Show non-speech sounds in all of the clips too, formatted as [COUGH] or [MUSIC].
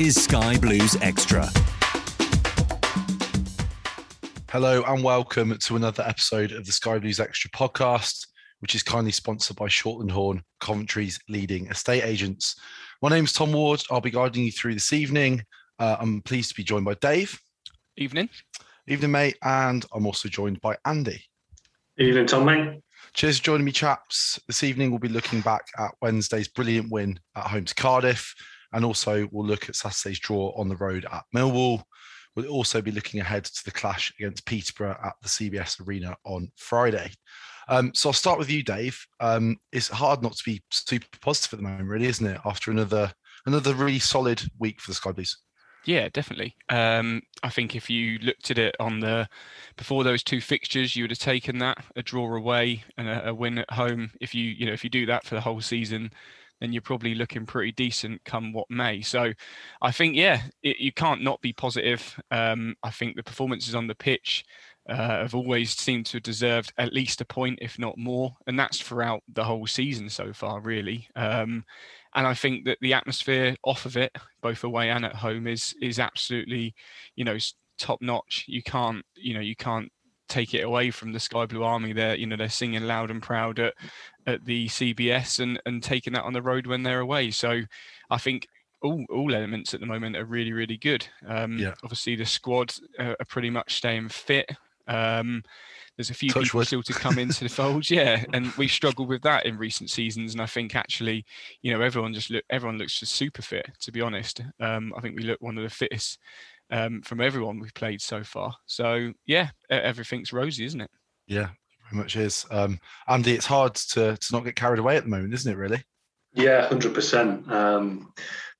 Is Sky Blues Extra. Hello and welcome to another episode of the Sky Blues Extra podcast, which is kindly sponsored by Shortland Horne, Coventry's leading estate agents. My name's Tom Ward. I'll be guiding you through this evening. Uh, I'm pleased to be joined by Dave. Evening. Evening, mate. And I'm also joined by Andy. Evening, Tom, mate. Cheers for joining me, chaps. This evening, we'll be looking back at Wednesday's brilliant win at home to Cardiff. And also, we'll look at Saturday's draw on the road at Millwall. We'll also be looking ahead to the clash against Peterborough at the CBS Arena on Friday. Um, so I'll start with you, Dave. Um, it's hard not to be super positive at the moment, really, isn't it? After another another really solid week for the Sky Blues. Yeah, definitely. Um, I think if you looked at it on the before those two fixtures, you would have taken that a draw away and a, a win at home. If you you know if you do that for the whole season, then you're probably looking pretty decent come what may. So I think yeah, it, you can't not be positive. Um, I think the performances on the pitch uh, have always seemed to have deserved at least a point, if not more, and that's throughout the whole season so far, really. Um, and I think that the atmosphere off of it, both away and at home, is is absolutely, you know, top notch. You can't, you know, you can't take it away from the Sky Blue Army. They're, you know, they're singing loud and proud at at the CBS and and taking that on the road when they're away. So I think all all elements at the moment are really really good. Um, Yeah. Obviously, the squad uh, are pretty much staying fit. Um, there's a few Touch people wood. still to [LAUGHS] come into the fold, yeah, and we've struggled with that in recent seasons. And I think actually, you know, everyone just look, everyone looks just super fit. To be honest, um, I think we look one of the fittest um, from everyone we've played so far. So yeah, everything's rosy, isn't it? Yeah, very much is. Um, Andy, it's hard to, to not get carried away at the moment, isn't it, really? Yeah, hundred percent. Um,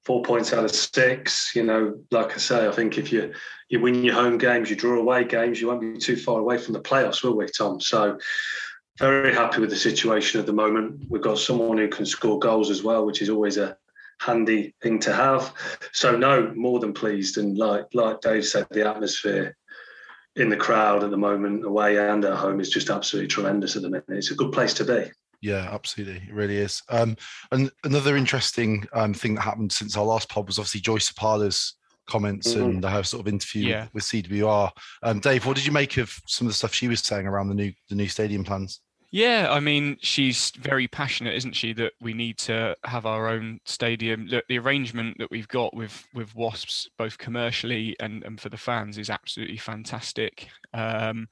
four points out of six. You know, like I say, I think if you you win your home games, you draw away games, you won't be too far away from the playoffs, will we, Tom? So very happy with the situation at the moment. We've got someone who can score goals as well, which is always a handy thing to have. So no, more than pleased. And like like Dave said, the atmosphere in the crowd at the moment, away and at home, is just absolutely tremendous at the minute. It's a good place to be. Yeah, absolutely. It really is. Um, and another interesting um, thing that happened since our last pod was obviously Joyce Seppala's comments Mhm. and her sort of interview Yeah. with CWR. Um, Dave, what did you make of some of the stuff she was saying around the new the new stadium plans? Yeah, I mean, she's very passionate, isn't she? That we need to have our own stadium. Look, the arrangement that we've got with with Wasps, both commercially and, and for the fans, is absolutely fantastic. Um,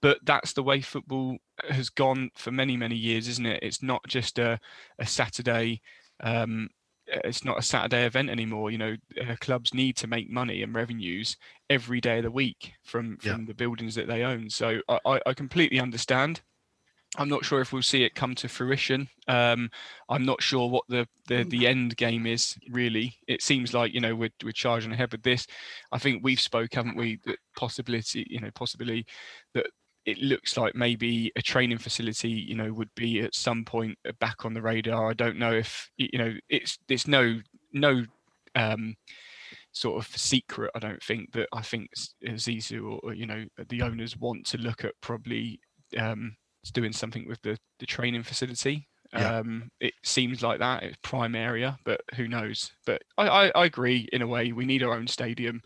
but that's the way football has gone for many, many years, isn't it? It's not just a, a Saturday. Um, it's not a Saturday event anymore. You know, uh, clubs need to make money and revenues every day of the week from Yeah. from the buildings that they own. So I, I, I completely understand I'm not sure if we'll see it come to fruition. Um, I'm not sure what the, the the end game is really. It seems like you know we're we're charging ahead with this. I think we've spoke, haven't we? That possibility, you know, possibly that it looks like maybe a training facility, you know, would be at some point back on the radar. I don't know if you know it's it's no no um, sort of secret. I don't think that I think SISU or, or you know the owners want to look at probably um, doing something with the the training facility. Yeah. Um, it seems like that it's prime area, but who knows? But I, I, I agree in a way. We need our own stadium.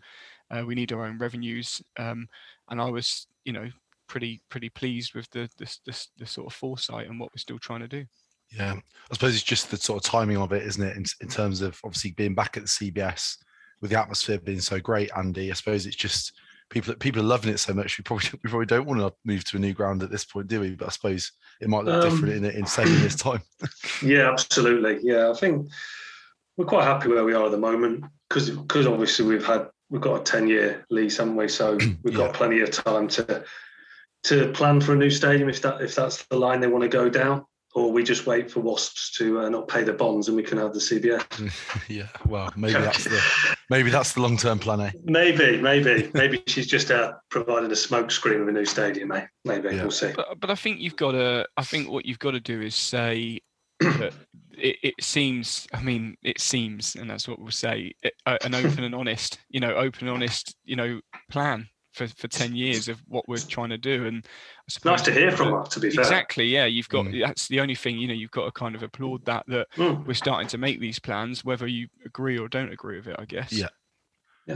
Uh, we need our own revenues. Um, and I was, you know, pretty pretty pleased with the, the the the sort of foresight and what we're still trying to do. Yeah, I suppose it's just the sort of timing of it, isn't it? In, in terms of obviously being back at the CBS with the atmosphere being so great, Andy. I suppose it's just people people are loving it so much. We probably [LAUGHS] we probably don't want to move to a new ground at this point, do we? But I suppose it might look Um, different in in seven years' time. [LAUGHS] Yeah, absolutely. Yeah, I think we're quite happy where we are at the moment because because obviously we've had we've got a ten year lease, haven't we? So [CLEARS THROAT] we've got plenty of time to to plan for a new stadium if that if that's the line they want to go down, or we just wait for Wasps to uh, not pay their bonds and we can have the CBS. [LAUGHS] yeah, well, maybe that's the maybe that's the long term plan, eh? Maybe, maybe, maybe she's just uh, providing a smoke screen of a new stadium, mate. Maybe we'll see. But but I think you've got to. I think what you've got to do is say [CLEARS THROAT] that it, it seems. I mean, it seems, and that's what we'll say. It, uh, an open and honest, you know, open and honest, you know, plan for for ten years of what we're trying to do. And I suppose Nice to hear from her, to be fair. Exactly. Yeah, you've got. That's the only thing. You know, you've got to kind of applaud that that Mm. we're starting to make these plans, whether you agree or don't agree with it. I guess. Yeah.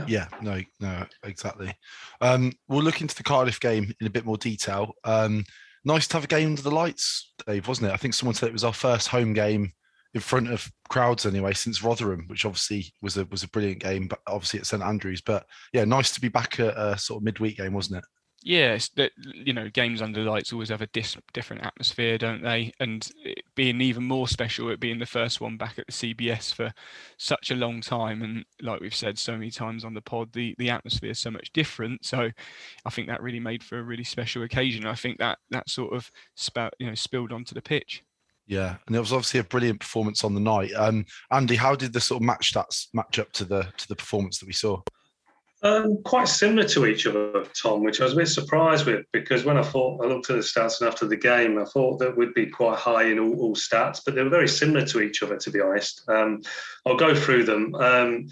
Yeah, no, no, exactly. Um, we'll look into the Cardiff game in a bit more detail. Um, nice to have a game under the lights, Dave, wasn't it? I think someone said it was our first home game in front of crowds anyway since Rotherham, which obviously was a was a brilliant game, but obviously at St Andrews. But yeah, nice to be back at a sort of midweek game, wasn't it? Yeah, that you know games under lights always have a dis- different atmosphere, don't they? And being even more special, it being the first one back at the CBS for such a long time, and like we've said so many times on the pod, the the atmosphere is so much different. So, I think that really made for a really special occasion. I think that that sort of spout, you know, spilled onto the pitch. Yeah, and it was obviously a brilliant performance on the night. Um, Andy, how did the sort of match stats match up to the to the performance that we saw? Um, quite similar to each other, Tom, which I was a bit surprised with because when I thought I looked at the stats and after the game, I thought that would be quite high in all, all stats, but they were very similar to each other, to be honest. Um, I'll go through them. Um,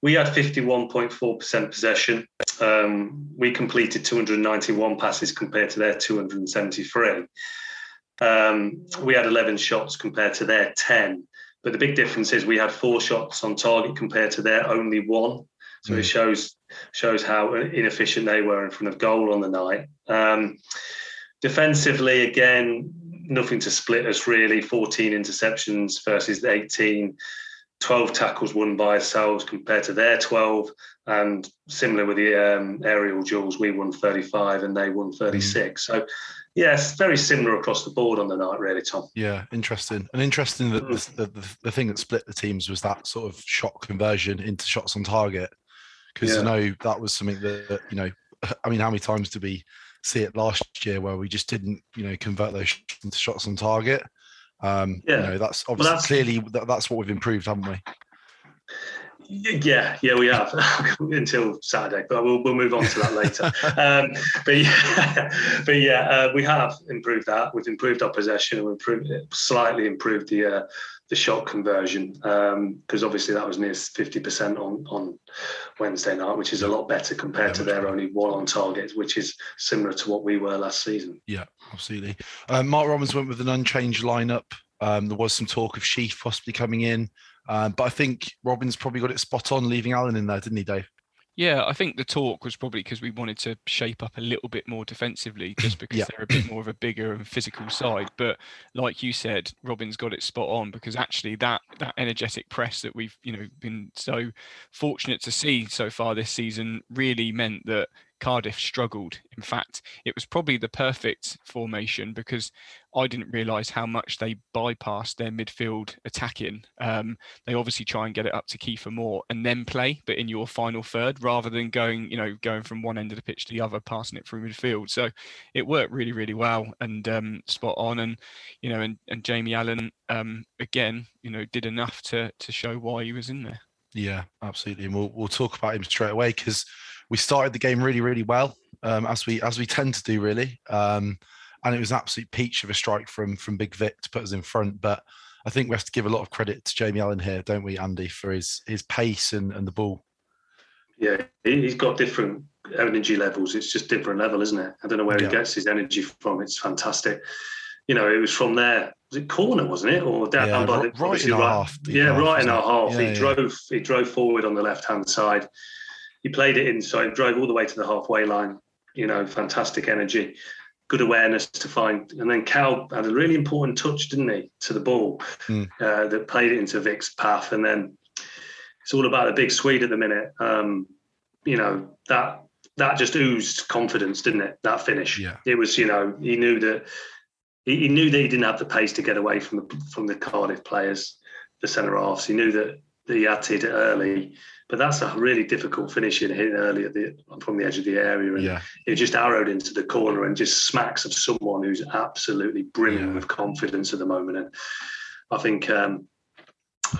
we had 51.4% possession. Um, we completed 291 passes compared to their 273. Um, we had 11 shots compared to their 10. But the big difference is we had four shots on target compared to their only one. So it shows shows how inefficient they were in front of goal on the night. Um, defensively, again, nothing to split us really. 14 interceptions versus 18. 12 tackles won by ourselves compared to their 12. And similar with the um, aerial duels, we won 35 and they won 36. So, yes, very similar across the board on the night, really, Tom. Yeah, interesting. And interesting that the, the, the, the thing that split the teams was that sort of shot conversion into shots on target. Because Yeah. I know that was something that, you know, [LAUGHS] I mean, how many times did we see it last year where we just didn't, you know, convert those into shots on target? Um, Yeah. You know, that's Well, obviously that's- clearly that, that's what we've improved, haven't we? Yeah, yeah, we have [LAUGHS] until Saturday, but we'll, we'll move on to that later. [LAUGHS] um, but yeah, [LAUGHS] but yeah, uh, we have improved that. We've improved our possession. We've improved, slightly improved the uh, the shot conversion because obviously that was near fifty percent on on Wednesday night, which is a lot better compared to their only one on target, which is similar to what we were last season. Yeah, absolutely. Um, Mark Robins went with an unchanged lineup. Um, there was some talk of Sheaf possibly coming in, um, but I think Robins' probably got it spot on, leaving Allen in there, didn't he, Dave? Yeah, I think the talk was probably because we wanted to shape up a little bit more defensively, [CLEARS THROAT] just because Yeah. they're a bit more of a bigger and physical side. But like you said, Robins' got it spot on because actually that that energetic press that we've you know been so fortunate to see so far this season really meant that Cardiff struggled. In fact, it was probably the perfect formation because I didn't realise how much they bypassed their midfield attacking. Um, they obviously try and get it up to Kiefer Moore and then play, but in your final third, rather than going, you know, going from one end of the pitch to the other, passing it through midfield. So it worked really, really well and um, spot on. And you know, and, and Jamie Allen um, again, you know, did enough to to show why he was in there. Yeah, absolutely, and we'll we'll talk about him straight away because we started the game really, really well, um, as we as we tend to do, really. Um, and it was an absolute peach of a strike from from Big Vic to put us in front. But I think we have to give a lot of credit to Jamie Allen here, don't we, Andy, for his his pace and, and the ball. Yeah, he's got different energy levels. It's just different level, isn't it? I don't know where yeah. he gets his energy from. It's fantastic. You know, it was from there. Was it corner, wasn't it, or down yeah, by the, right in our right, half? Yeah, half, right in our half. Yeah, he drove. He drove forward on the left hand side. He played it inside. Drove all the way to the halfway line. You know, fantastic energy, good awareness to find. And then Cal had a really important touch, didn't he, to the ball Mm. uh, that played it into Vic's path. And then it's all about the big Swede at the minute. Um, you know that that just oozed confidence, didn't it? That finish. Yeah. It was, you know, he knew that he, knew that he didn't have the pace to get away from the from the Cardiff players, the centre halves. He knew that, that he had to hit it early, but that's a really difficult finish in hit early at the from the edge of the area. And Yeah, it just arrowed into the corner and just smacks of someone who's absolutely brimming Yeah. with confidence at the moment. And I think um,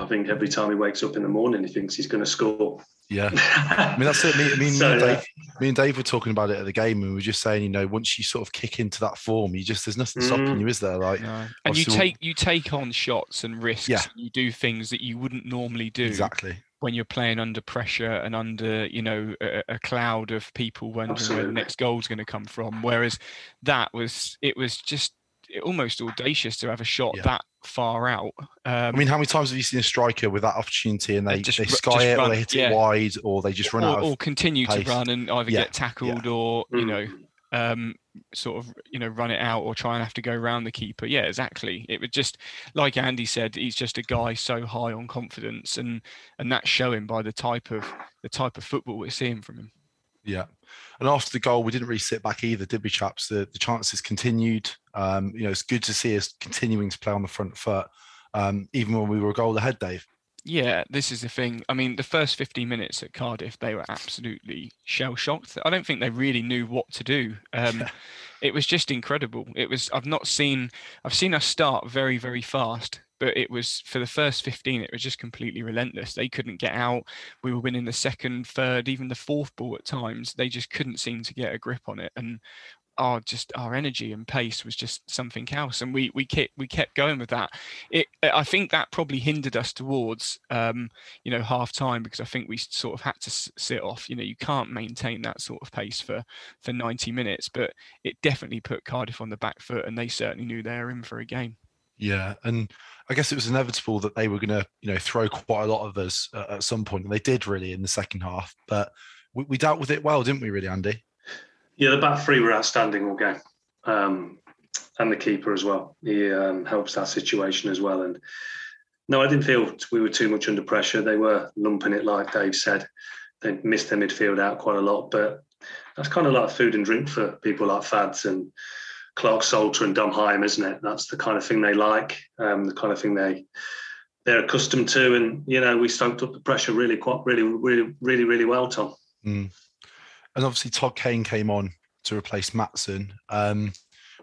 I think every time he wakes up in the morning, he thinks he's going to score. yeah. [LAUGHS] I mean, that's it. Me, me, me, So, and yeah. Dave, me and Dave were talking about it at the game, and we were just saying, you know, once you sort of kick into that form, you just there's nothing stopping Mm. you, is there? Like, No. And you take you take on shots and risks. Yeah. You do things that you wouldn't normally do exactly. When you're playing under pressure and under you know a, a cloud of people wondering where the Absolutely. next goal's going to come from. Whereas that was it was just almost audacious to have a shot Yeah. that far out. Um, I mean, how many times have you seen a striker with that opportunity and They just they sky it or they hit yeah. it wide or they just run or, out or continue pace. to run and either Yeah, get tackled or you Mm. know um, sort of you know run it out or try and have to go around the keeper. Yeah, exactly. It would just like Andy said, he's just a guy so high on confidence, and and that's showing by the type of the type of football we're seeing from him. Yeah. And after the goal, we didn't really sit back either, did we, chaps? The, the chances continued. Um, you know, it's good to see us continuing to play on the front foot, um, even when we were a goal ahead, Dave. Yeah, this is the thing. I mean, the first 15 minutes at Cardiff, they were absolutely shell shocked. I don't think they really knew what to do. Um, it was just incredible. It was. I've not seen. I've seen us start very, very fast, but it was for the first 15. It was just completely relentless. They couldn't get out. We were winning the second, third, even the fourth ball at times. They just couldn't seem to get a grip on it, and our just our energy and pace was just something else. And we we kept we kept going with that. It. I think that probably hindered us towards. Um, you know half time because I think we sort of had to sit off. You know you can't maintain that sort of pace for for 90 minutes, but it definitely put Cardiff on the back foot, and they certainly knew they were in for a game. Yeah, and I guess it was inevitable that they were going to, you know, throw quite a lot of us uh, at some point, and they did really in the second half. But we, we dealt with it well, didn't we? Really, Andy? Yeah, the back three were outstanding all game, um, and the keeper as well. He um, helps that situation as well. And no, I didn't feel we were too much under pressure. They were lumping it, like Dave said. They missed their midfield out quite a lot, but that's kind of like food and drink for people like Fads and Clarke Salter and Dom Hyam, isn't it? That's the kind of thing they like, um, the kind of thing they they're accustomed to. And you know, we stoked up the pressure really, quite, really, really, really, really well, Tom. Mm. And obviously, Todd Kane came on to replace Maatsen. Um,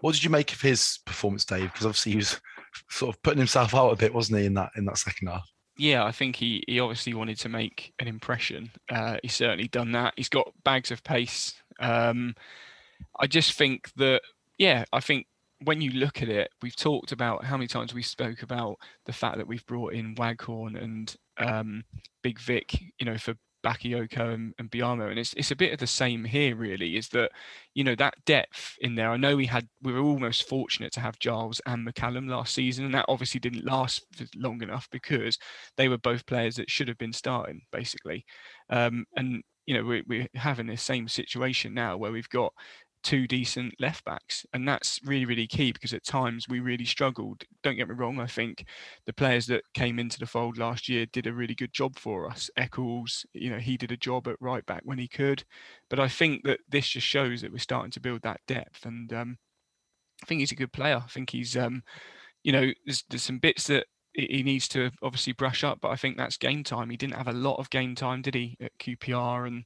what did you make of his performance, Dave? Because obviously he was [LAUGHS] sort of putting himself out a bit, wasn't he, in that in that second half? Yeah, I think he, he obviously wanted to make an impression. Uh, he's certainly done that. He's got bags of pace. Um, I just think that, yeah, I think when you look at it, we've talked about how many times we spoke about the fact that we've brought in Waghorn and um, Big Vic, you know, for Bakayoko and, and Biamou. And it's, it's a bit of the same here, really, is that, you know, that depth in there. I know we had, we were almost fortunate to have Giles and McCallum last season, and that obviously didn't last long enough because they were both players that should have been starting, basically. Um, and, you know, we're, we're having the same situation now where we've got two decent left backs, and that's really really key because at times we really struggled. Don't get me wrong, I think the players that came into the fold last year did a really good job for us. Eccles, you know, he did a job at right back when he could, but I think that this just shows that we're starting to build that depth, and um, I think he's a good player. I think he's, um, you know, there's, there's some bits that he needs to obviously brush up, but I think that's game time. He didn't have a lot of game time, did he, at QPR? And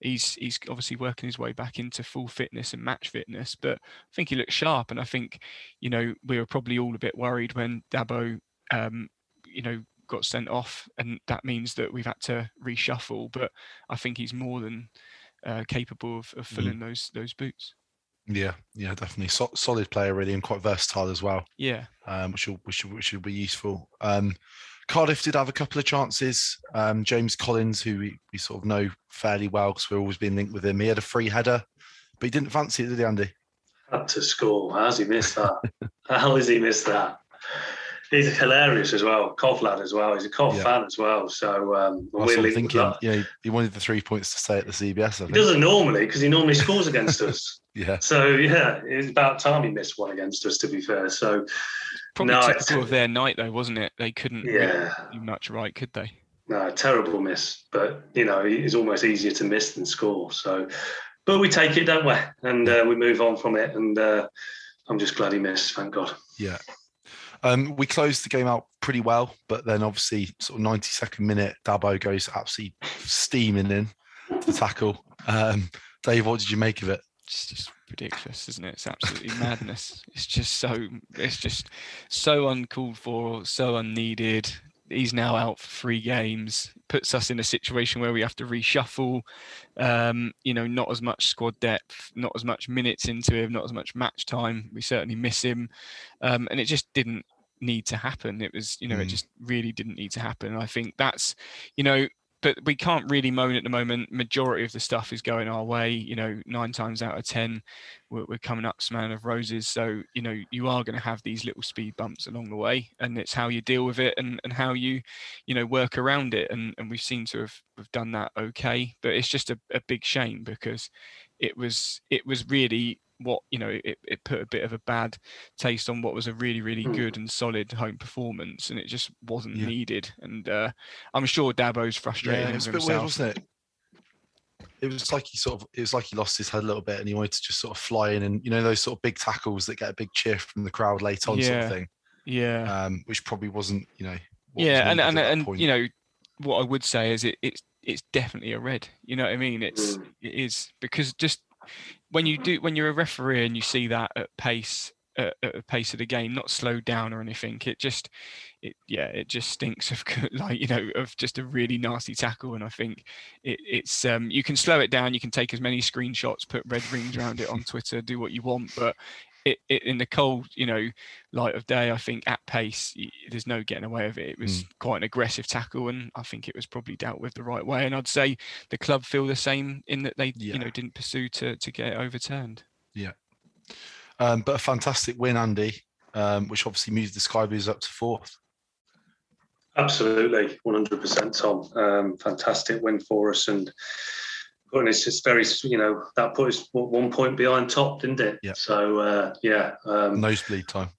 he's he's obviously working his way back into full fitness and match fitness. But I think he looks sharp, and I think you know we were probably all a bit worried when Dabo, um, you know, got sent off, and that means that we've had to reshuffle. But I think he's more than uh, capable of, of mm. filling mm. those those boots. Yeah, yeah, definitely so, solid player, really, and quite versatile as well. Yeah, um, which will which will, which will be useful. Um, Cardiff did have a couple of chances. Um, James Collins, who we, we sort of know fairly well because we're always being linked with him, he had a free header, but he didn't fancy it, did he, Andy? Had to score. How's he missed that? How has he missed that? [LAUGHS] he's hilarious as well. Cov lad as well. He's a Cov yeah. fan as well. So um, we're thinking. Yeah, he wanted the three points to stay at the CBS. he doesn't normally because he normally scores against us. [LAUGHS] yeah. So yeah, it's about time he missed one against us. To be fair, so probably no, typical of their night though, wasn't it? They couldn't yeah. do much right, could they? No, terrible miss. But you know, it's almost easier to miss than score. So, but we take it, don't we? And uh, we move on from it. And uh, I'm just glad he missed. Thank God. Yeah. Um, we closed the game out pretty well, but then obviously, sort of 92nd minute, Dabo goes absolutely steaming in to tackle. Um, Dave, what did you make of it? It's just ridiculous, isn't it? It's absolutely madness. It's just so, it's just so uncalled for, so unneeded. He's now out for three games. Puts us in a situation where we have to reshuffle. Um, you know, not as much squad depth, not as much minutes into him, not as much match time. We certainly miss him, um, and it just didn't need to happen. It was, you know, mm. it just really didn't need to happen. I think that's, you know, but we can't really moan at the moment. Majority of the stuff is going our way. You know, nine times out of ten, we're, we're coming up smelling of roses. So you know, you are going to have these little speed bumps along the way, and it's how you deal with it and, and how you, you know, work around it. And and we've seem to have, have done that okay. But it's just a, a big shame because it was it was really what you know it, it put a bit of a bad taste on what was a really really mm. good and solid home performance and it just wasn't yeah. needed and uh, i'm sure dabo's frustrated yeah, it was a bit himself. weird wasn't it it was like he sort of it was like he lost his head a little bit and he wanted to just sort of fly in and you know those sort of big tackles that get a big cheer from the crowd late on yeah. sort of thing yeah um, which probably wasn't you know yeah and and, and you know what i would say is it it's it's definitely a red you know what i mean it's mm. it is because just when you do when you're a referee and you see that at pace at, pace of the game, not slowed down or anything, it just it yeah it just stinks of [LAUGHS] like you know of just a really nasty tackle. And i think it, it's um you can slow it down you can take as many screenshots put red rings around it on twitter do what you want but it, it, in the cold, you know, light of day, I think at pace, there's no getting away with it. It was mm. quite an aggressive tackle, and I think it was probably dealt with the right way. And I'd say the club feel the same in that they, yeah. you know, didn't pursue to to get it overturned. Yeah, um, but a fantastic win, Andy, um, which obviously moves the Sky Blues up to fourth. Absolutely, 100%, Tom. Um, fantastic win for us, and and it's just very, you know, that put us one point behind top, didn't it? Yeah. So uh, yeah, um, nosebleed time.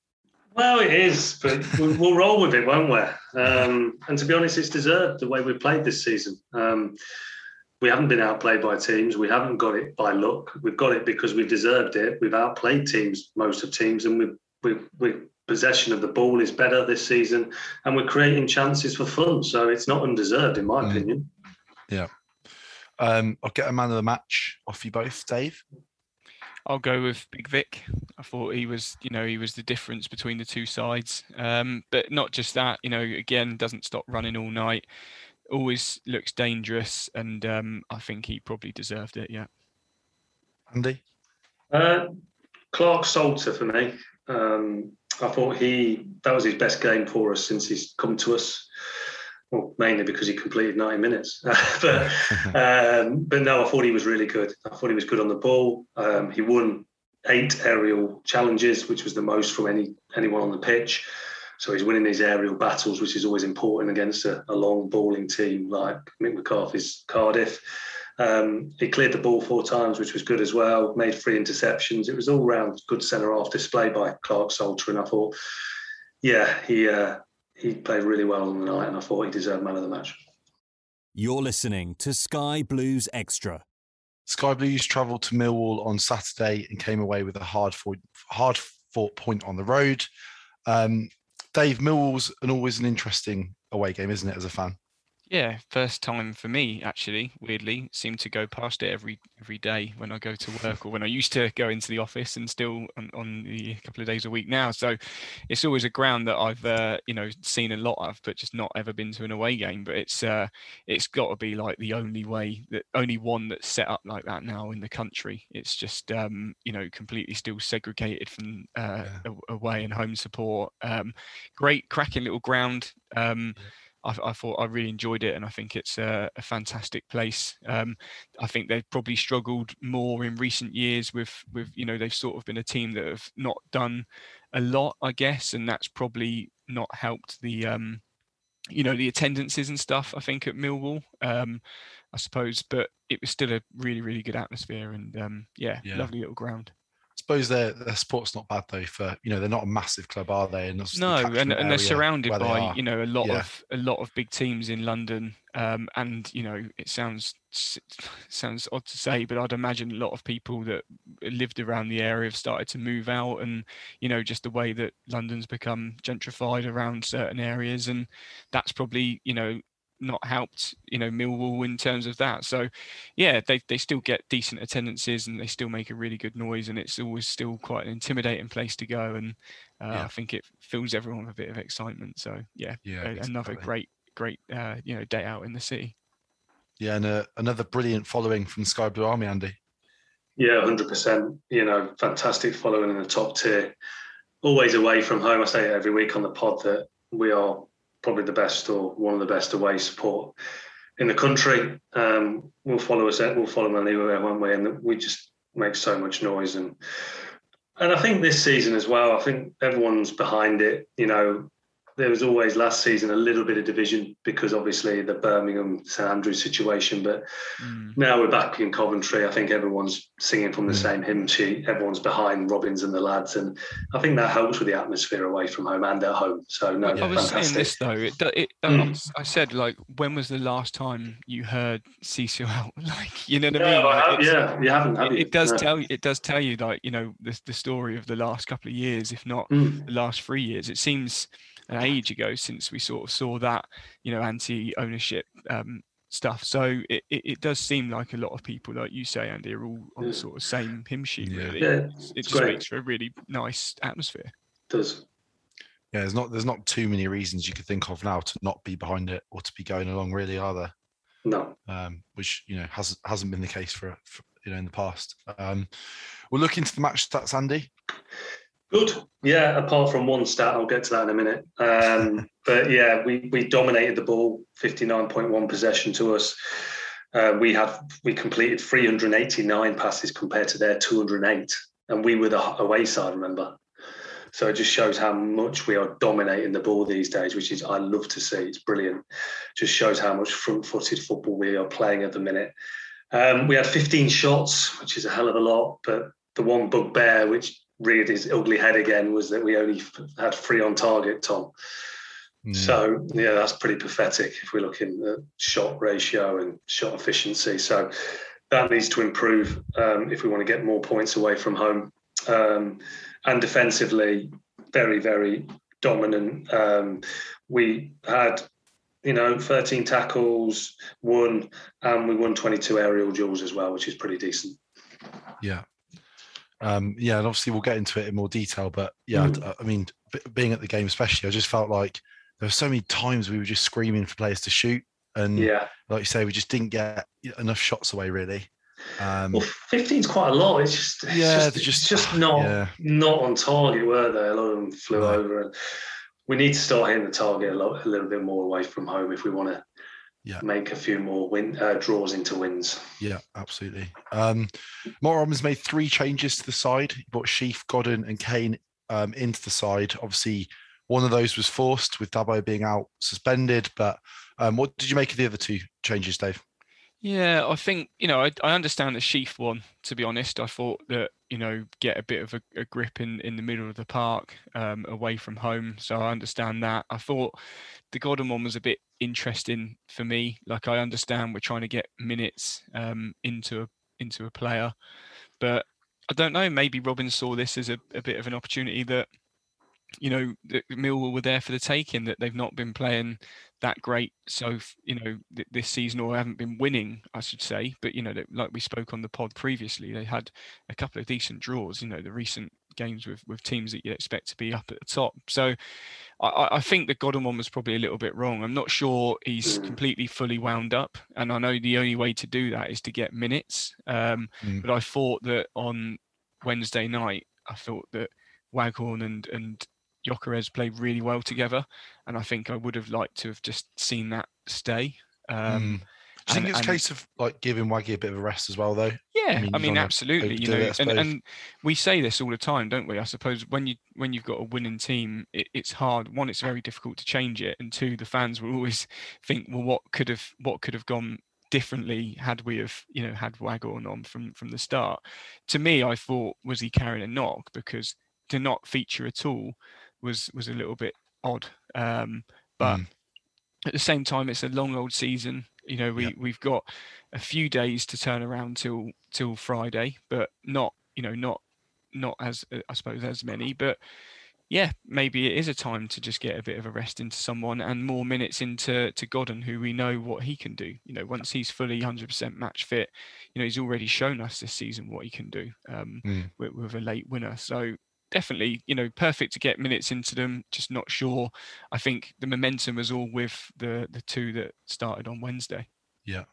Well, it is, but we'll roll with it, won't we? Um, and to be honest, it's deserved the way we've played this season. Um, we haven't been outplayed by teams. We haven't got it by luck. We've got it because we've deserved it. We've outplayed teams, most of teams, and we we we possession of the ball is better this season, and we're creating chances for fun. So it's not undeserved, in my mm. opinion. Yeah. Um, I'll get a man of the match off you both, Dave. I'll go with Big Vic. I thought he was, you know, he was the difference between the two sides. Um, but not just that, you know, again, doesn't stop running all night. Always looks dangerous, and um, I think he probably deserved it. Yeah. Andy. Uh, Clarke Salter for me. Um, I thought he that was his best game for us since he's come to us well, mainly because he completed 90 minutes. [LAUGHS] but [LAUGHS] um, but no, I thought he was really good. I thought he was good on the ball. Um, he won eight aerial challenges, which was the most from any anyone on the pitch. So he's winning these aerial battles, which is always important against a, a long balling team like Mick McCarthy's Cardiff. Um, he cleared the ball four times, which was good as well. Made three interceptions. It was all round good centre half display by Clarke Salter, and I thought, yeah, he uh, he played really well on the night, and I thought he deserved man of the match. You're listening to Sky Blues Extra. Sky Blues travelled to Millwall on Saturday and came away with a hard fought, hard fought point on the road. Um, Dave, Millwall's an always an interesting away game, isn't it, as a fan? Yeah, first time for me actually. Weirdly, seem to go past it every every day when I go to [LAUGHS] work, or when I used to go into the office, and still on, on the couple of days a week now. So it's always a ground that I've uh, you know seen a lot of, but just not ever been to an away game. But it's uh, it's got to be like the only way that only one that's set up like that now in the country. It's just um, you know completely still segregated from uh, yeah. away and home support. Um, great cracking little ground. Um, yeah I, I, thought I really enjoyed it, and I think it's a, a fantastic place. Um, I think they've probably struggled more in recent years with with you know they've sort of been a team that have not done a lot, I guess, and that's probably not helped the um, you know the attendances and stuff. I think at Millwall, um, I suppose, but it was still a really really good atmosphere and um, yeah, yeah, lovely little ground suppose their their sport's not bad though. For you know, they're not a massive club, are they? And no, and, and they're surrounded by you know a lot yeah. of a lot of big teams in London. Um, and you know, it sounds [LAUGHS] sounds odd to say, but I'd imagine a lot of people that lived around the area have started to move out, and you know, just the way that London's become gentrified around certain areas, and that's probably you know not helped, you know, Millwall in terms of that. So, yeah, they they still get decent attendances and they still make a really good noise, and it's always still quite an intimidating place to go. And uh, yeah. I think it fills everyone with a bit of excitement. So, yeah, yeah a, another great great uh, you know day out in the city. Yeah, and uh, another brilliant following from Sky Blue Army, Andy. Yeah, hundred percent. You know, fantastic following in the top tier. Always away from home. I say it every week on the pod that we are probably the best or one of the best away support in the country. Um, will follow us. We'll follow them anywhere, one way, and we just make so much noise and. And I think this season as well, I think everyone's behind it. You know, there was always last season a little bit of division because obviously the Birmingham St Andrews situation. But mm. now we're back in Coventry. I think everyone's singing from the mm. same hymn sheet. Everyone's behind Robins and the lads, and I think that helps with the atmosphere away from home and at home. So no, yeah. I was saying this though. It, it, mm. I said like, when was the last time you heard CCL? [LAUGHS] Like, you know what yeah, I mean? Like, have, yeah, you haven't. Have it, you? it, does no. tell you. It does tell you like you know the the story of the last couple of years, if not mm. the last three years. It seems an age ago since we sort of saw that you know anti-ownership um, stuff. So it, it, it, does seem like a lot of people, like you say, Andy, are all on yeah. the sort of same hymn sheet. Really, yeah, it's, it just great. makes for a really nice atmosphere. It does. Yeah, there's not there's not too many reasons you could think of now to not be behind it or to be going along. Really, are there? No. Um, which you know hasn't hasn't been the case for, for you know in the past. Um, we'll look into the match stats, Andy. Good. Yeah, apart from one stat, I'll get to that in a minute. Um, [LAUGHS] but yeah, we we dominated the ball, 59.1 possession to us. Uh, we had we completed 389 passes compared to their 208, and we were the away side. Remember, so it just shows how much we are dominating the ball these days, which is I love to see. It's brilliant. Just shows how much front-footed football we are playing at the minute. Um, we had 15 shots, which is a hell of a lot, but the one bugbear which reared his ugly head again was that we only had three on target, Tom. Mm. So yeah, that's pretty pathetic if we're looking at shot ratio and shot efficiency. So that needs to improve um, if we want to get more points away from home. Um, and defensively, very very dominant. Um, we had you know 13 tackles, one, and we won 22 aerial duels as well, which is pretty decent. Yeah, um, yeah, and obviously we'll get into it in more detail. But yeah, mm. I, I, mean, being at the game especially, I just felt like there were so many times we were just screaming for players to shoot, and yeah, like you say, we just didn't get enough shots away really. Um, well, 15 is quite a lot. It's just it's yeah, just, just, just not yeah. not on target, were they? A lot of them flew no. over, and we need to start hitting the target a, lot, a little bit more away from home if we want to yeah. make a few more win uh, draws into wins. Yeah, absolutely. Um, Robins made three changes to the side. He brought Sheaf, Godden, and Kane um, into the side. Obviously, one of those was forced with Dabo being out suspended. But um, what did you make of the other two changes, Dave? Yeah, I think you know I, I understand the Sheaf one. To be honest, I thought that you know get a bit of a, a grip in in the middle of the park, um, away from home. So I understand that. I thought the Godden one was a bit interesting for me. Like I understand we're trying to get minutes um, into a into a player, but I don't know. Maybe Robins saw this as a, a bit of an opportunity that you know, Millwall were there for the taking. That they've not been playing that great so you know th- this season or haven't been winning i should say but you know like we spoke on the pod previously they had a couple of decent draws you know the recent games with with teams that you expect to be up at the top so i i think the godden one was probably a little bit wrong i'm not sure he's mm. completely fully wound up and i know the only way to do that is to get minutes um, mm. but i thought that on wednesday night i thought that waghorn and and Gyökeres played really well together, and I think I would have liked to have just seen that stay. Um, mm. Do you think it's a case of like giving Waggy a bit of a rest as well, though? Yeah, I mean, I mean absolutely. You know, it, and, and we say this all the time, don't we? I suppose when you when you've got a winning team, it, it's hard. One, it's very difficult to change it, and two, the fans will always [LAUGHS] think, well, what could have what could have gone differently had we have you know had Waghorn on from from the start. To me, I thought was he carrying a knock because to not feature at all was was a little bit odd. Um, but mm. at the same time, it's a long old season. You know, we yep. we've got a few days to turn around till till Friday, but not you know not not as I suppose as many, but yeah, maybe it is a time to just get a bit of a rest into someone and more minutes into to Godden, who we know what he can do. You know, once he's fully 100% match fit, you know, he's already shown us this season what he can do um, mm. with, with, a late winner. So definitely, you know, perfect to get minutes into them. Just not sure. I think the momentum was all with the the two that started on Wednesday. Yeah.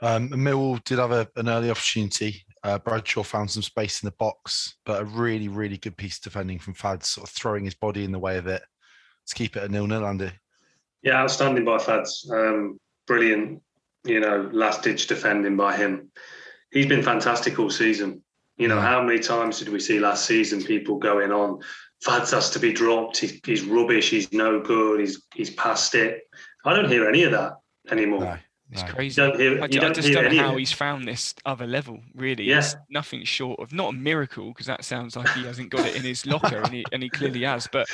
Um, Millwall did have a, an early opportunity. Uh, Bradshaw found some space in the box, but a really, really good piece of defending from Fads, sort of throwing his body in the way of it to keep it a nil-nil. Andy. Yeah, outstanding by Fads. Um, brilliant, you know, last ditch defending by him. He's been fantastic all season. You know, how many times did we see last season people going on, Fads has to be dropped, he's, he's rubbish, he's no good, he's he's past it. I don't hear any of that anymore. No. It's crazy. You don't hear, I, don't I just don't know how he's found this other level. Really, yeah. it's nothing short of not a miracle because that sounds like he hasn't got it in his locker, and, he, and he clearly has. But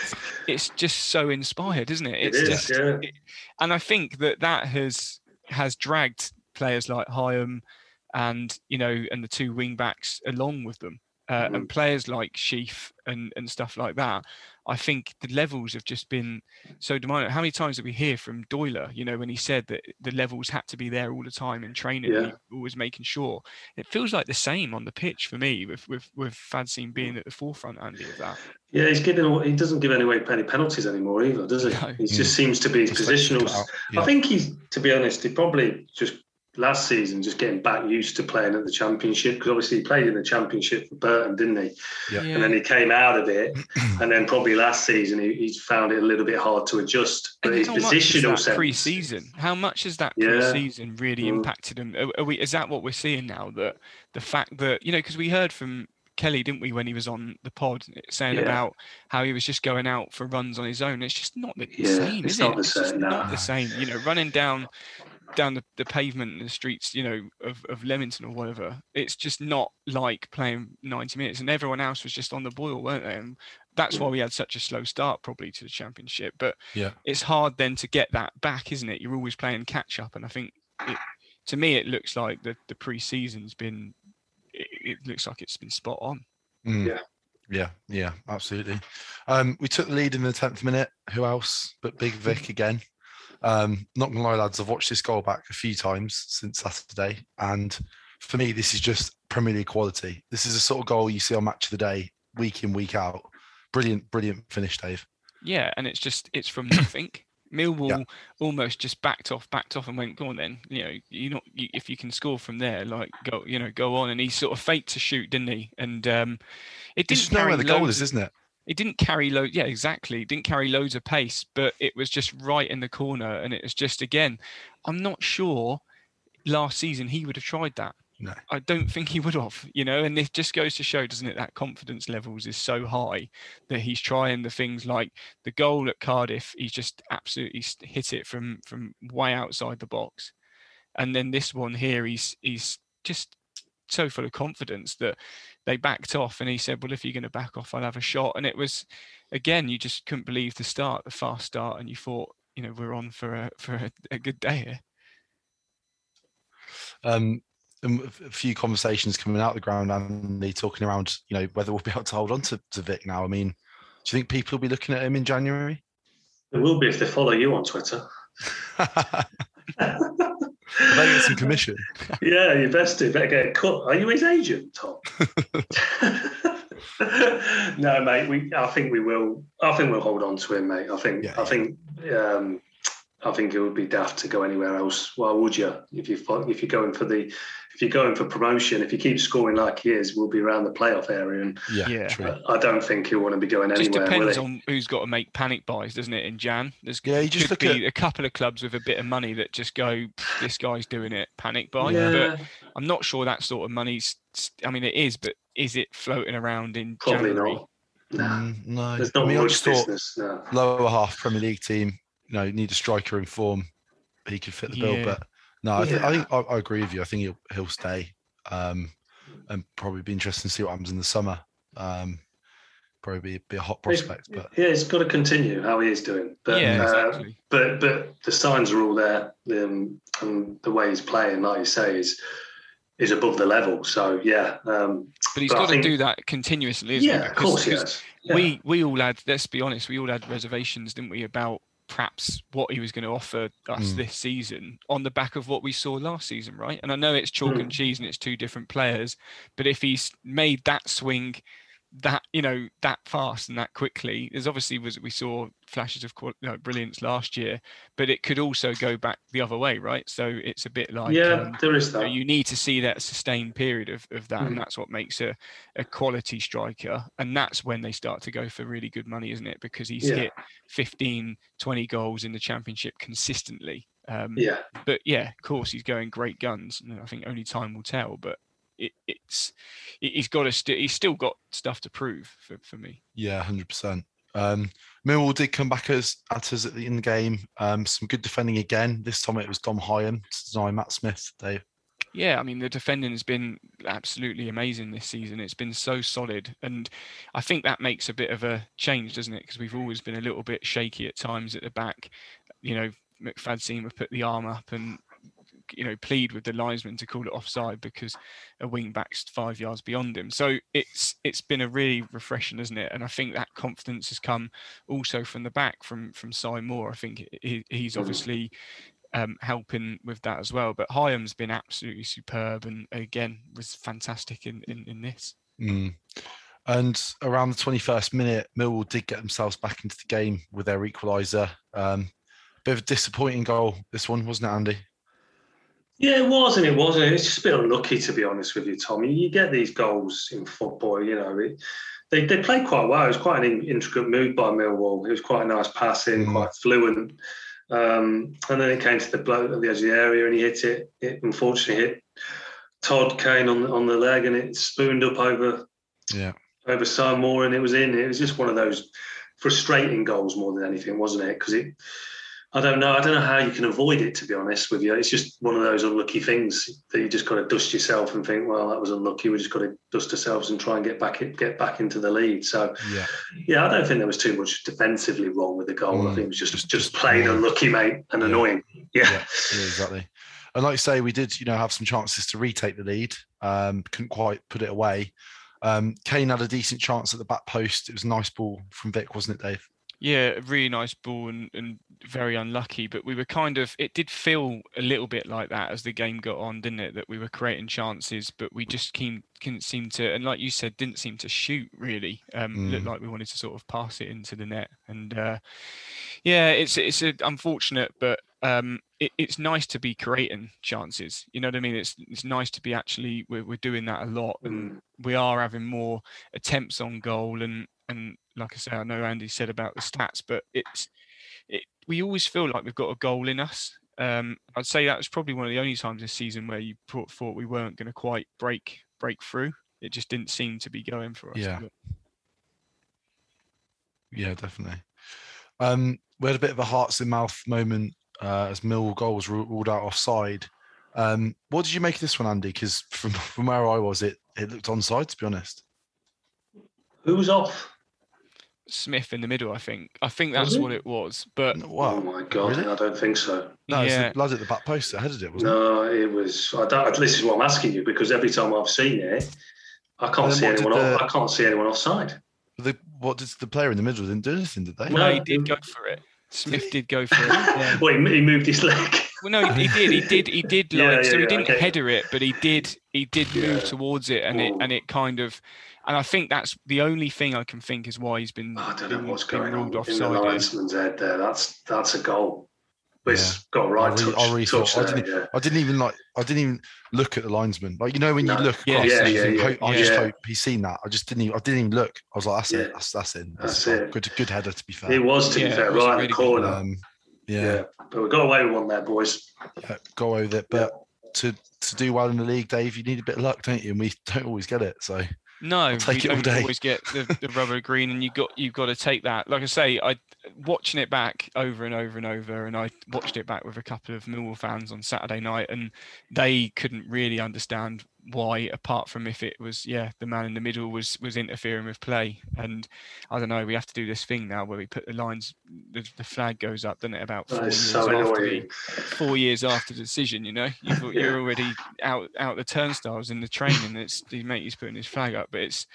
it's just so inspired, isn't it? It's it is, just, yeah. it, and I think that that has has dragged players like Hyam and you know, and the two wing backs along with them, uh, mm-hmm. and players like Sheaf and and stuff like that. I think the levels have just been so demanding. How many times did we hear from Doyle, you know, when he said that the levels had to be there all the time in training, yeah. always making sure. It feels like the same on the pitch for me, with with with Fadzine being at the forefront, Andy, of that. Yeah, he's giving. He doesn't give away any penalties anymore either, does he? No. He just seems to be positional. Yeah. I think he's, to be honest, he probably just last season just getting back used to playing at the championship because obviously he played in the championship for Burton, didn't he? Yeah. And then he came out of it, [CLEARS THROAT] and then probably last season he, he's found it a little bit hard to adjust. But his positional sense, pre-season, how much has that pre-season yeah. really mm. impacted him? Are, are we, is that what we're seeing now? That the fact that you know, because we heard from Kelly, didn't we, when he was on the pod saying yeah. about how he was just going out for runs on his own? It's just not the yeah, same, it's is not it? The same, it's no. not the same. You know, running down down the, the pavement in the streets, you know, of, of Leamington or whatever. It's just not like playing 90 minutes. And everyone else was just on the boil, weren't they? And that's why we had such a slow start probably to the championship. But yeah, it's hard then to get that back, isn't it? You're always playing catch up. And I think it, to me, it looks like the, the pre season's been, it, it, looks like it's been spot on. Mm. Yeah. Yeah, yeah, absolutely. Um, we took the lead in the tenth minute. Who else but Big Vic [LAUGHS] again? Um, not gonna lie, lads, I've watched this goal back a few times since Saturday, and for me, this is just Premier League quality. This is a sort of goal you see on Match of the Day, week in, week out. Brilliant, brilliant finish, Dave. Yeah, and it's just it's from nothing. [COUGHS] Millwall yeah. almost just backed off, backed off, and went, "Go on, then. You know, you're not you, if you can score from there, like go, you know, go on." And he sort of faked to shoot, didn't he? And um, it didn't. know where the goal is, isn't it? It didn't carry load yeah exactly it didn't carry loads of pace but it was just right in the corner and it was just again i'm not sure last season he would have tried that. No. I don't think he would have you know and it just goes to show doesn't it that confidence levels is so high that he's trying the things like the goal at cardiff he's just absolutely hit it from from way outside the box. And then this one here, he's he's just so full of confidence that they backed off, and he said, "Well, if you're going to back off, I'll have a shot." And it was, again, you just couldn't believe the start, the fast start, and you thought, you know, we're on for a for a, a good day here. Um, a few conversations coming out of the ground and they talking around, you know, whether we'll be able to hold on to, to Vic now. I mean, do you think people will be looking at him in January? It will be if they follow you on Twitter. [LAUGHS] [LAUGHS] they get some commission. [LAUGHS] yeah, you best do. Better get a cut. Are you his agent, Tom? [LAUGHS] [LAUGHS] no, mate. We. I think we will. I think we'll hold on to him, mate. I think. Yeah, I think. Um, I think it would be daft to go anywhere else. Why would you? If you if you're going for the if you're going for promotion, if you keep scoring like he is, we'll be around the playoff area. And yeah, yeah. I don't think he'll want to be going it anywhere. Just depends on who's got to make panic buys, doesn't it? In Jan, there's yeah, you just could be at... a couple of clubs with a bit of money that just go, this guy's doing it, panic buy. Yeah. But I'm not sure that sort of money's. I mean, it is, but is it floating around in Probably January? not. No, mm, no. There's not I mean, much I just thought business. No. lower half Premier League team, you know, need a striker in form. He could fit the bill, Yeah. but no, I, th- I think I, I agree with you. I think he'll he'll stay, um, and probably be interesting to see what happens in the summer. Um, probably be, be a hot prospect, but Yeah, he's got to continue how he is doing. But Yeah, uh, exactly. but but the signs are all there. Um, and the way he's playing, like you say, is is above the level. So yeah, um, But he's But I got to think- do that continuously, isn't yeah, he? of course he Because- Yeah. we we all had let's be honest we all had reservations didn't we about perhaps what he was going to offer us Mm. this season on the back of what we saw last season right and i know it's chalk and Mm. cheese and it's two different players but if he's made that swing that you know that fast and that quickly there's obviously was we saw flashes of you know, brilliance last year but it could also go back the other way right so it's a bit like yeah, um, there is you, know, that. you need to see that sustained period of, of that, Mhm. and that's what makes a, a quality striker. And that's when they start to go for really good money, isn't it? Because he's Yeah. hit 15, 20 goals in the championship consistently. Um, yeah, But yeah, of course, he's going great guns. And I think only time will tell. But it, it's he- he's got to st- he's still got stuff to prove for, for me. yeah, hundred percent. Um, Millwall did come back as at us at the in the game. Um, some good defending again. This time it was Dom Hyam to deny Matt Smith. They Yeah, I mean the defending has been absolutely amazing this season. It's been so solid, and I think that makes a bit of a change, doesn't it? Because we've always been a little bit shaky at times at the back. You know, McFadzean would put the arm up and you know plead with the linesman to call it offside because a wing back's five yards beyond him. So it's it's been a really refreshing, isn't it? And I think that confidence has come also from the back from from Cy Moore. I think he, he's obviously um, helping with that as well. But Hyam's been absolutely superb, and again was fantastic in in, in this. Mm. And around the 21st minute, Millwall did get themselves back into the game with their equaliser. Um, bit of a disappointing goal, this one, wasn't it, Andy? Yeah, it was and it wasn't. It's just a bit unlucky to be honest with you, Tommy. You, get these goals in football, you know. It, they they played quite well. It was quite an in- intricate move by Millwall. It was quite a nice passing, Mm. quite fluent. Um, and then it came to the bloke at the edge of the area and he hit it. It unfortunately hit Todd Kane on on the leg and it spooned up over Yeah. over Moore and it was in. It was just one of those frustrating goals more than anything, wasn't it? Because it, I don't know, I don't know how you can avoid it. To be honest with you, it's just one of those unlucky things that you just got to dust yourself and think, well, that was unlucky. We just got to dust ourselves and try and get back get back into the lead. So Yeah. yeah, I don't think there was too much defensively wrong with the goal. I Mm. think it was just Just- just, plain more- unlucky, mate, and Yeah. annoying. Yeah. yeah, yeah, exactly. And like you say, we did, you know, have some chances to retake the lead. Um, couldn't quite put it away. Um, Kane had a decent chance at the back post. It was a nice ball from Vic, wasn't it, Dave? Yeah, a really nice ball and, and very unlucky. But we were kind of, it did feel a little bit like that as the game got on, didn't it? That we were creating chances, but we just came, couldn't seem to, and like you said, didn't seem to shoot really. Um, Looked Mm. like we wanted to sort of pass it into the net. And uh, yeah, it's it's a, unfortunate, but um, it, it's nice to be creating chances. You know what I mean? It's it's nice to be actually, we're, we're doing that a lot. And Mm. we are having more attempts on goal and and like I say, I know Andy said about the stats, but it's it we always feel like we've got a goal in us. Um, I'd say that was probably one of the only times this season where you thought, thought we weren't going to quite break break through. It just didn't seem to be going for us. Yeah. Yeah, definitely. Um, we had a bit of a hearts in mouth moment uh, as Mill goal was ruled out offside. Um, what did you make of this one, Andy? Because from [LAUGHS] from where I was, it it looked onside. To be honest, Who was off? Smith in the middle, I think. I think that's it? what it was. But wow, Oh my god, really? I don't think so. no, it's Yeah. the blood at the back post that headed it, wasn't? No, it was. I don't. This is what I'm asking you because every time I've seen it, I can't see what did anyone. off, I can't see anyone offside. The, what did the player in the middle didn't do anything, did they? no, No, he did go for it. Smith did go for it. [LAUGHS] Yeah. Well, he, he moved his leg. Well, no, he, he did. He did. He did. Like, Yeah, yeah, so he yeah, didn't okay. header it, but he did. He did move towards it, and it and it kind of. And I think that's the only thing I can think is why he's been, I don't know what's going on ruled in the offside. linesman's head there. That's that's a goal. But It's Yeah. got a right I really, touch, I really touch thought I didn't, yeah. I didn't even like I didn't even look at the linesman. Like you know when you look Yeah, across, yeah, and you yeah, think, yeah, "Hope- I just yeah. hope he's seen that. I just didn't even I didn't even look. I was like, that's Yeah. it, that's that's in. That's, That's it. Good good header to be fair. It was to Yeah, be fair, right in really the corner. Um, yeah. yeah, but we got away with one there, boys. yeah, go with it. But to to do well in the league, Dave, you need a bit of luck, don't you? And we [LAUGHS] don't always get it. So No, take you it all don't day. always get the, the rubber [LAUGHS] green, and you got you've got to take that. Like I say, I watching it back over and over and over, and I watched it back with a couple of Millwall fans on Saturday night, and they couldn't really understand why, apart from if it was yeah the man in the middle was was interfering with play, and I don't know. We have to do this thing now where we put the lines, the, the flag goes up, doesn't it? About four years so after the, four years after the decision, you know, you've, [LAUGHS] Yeah. you're already out out the turnstiles in the training. It's the mate he's putting his flag up, but it's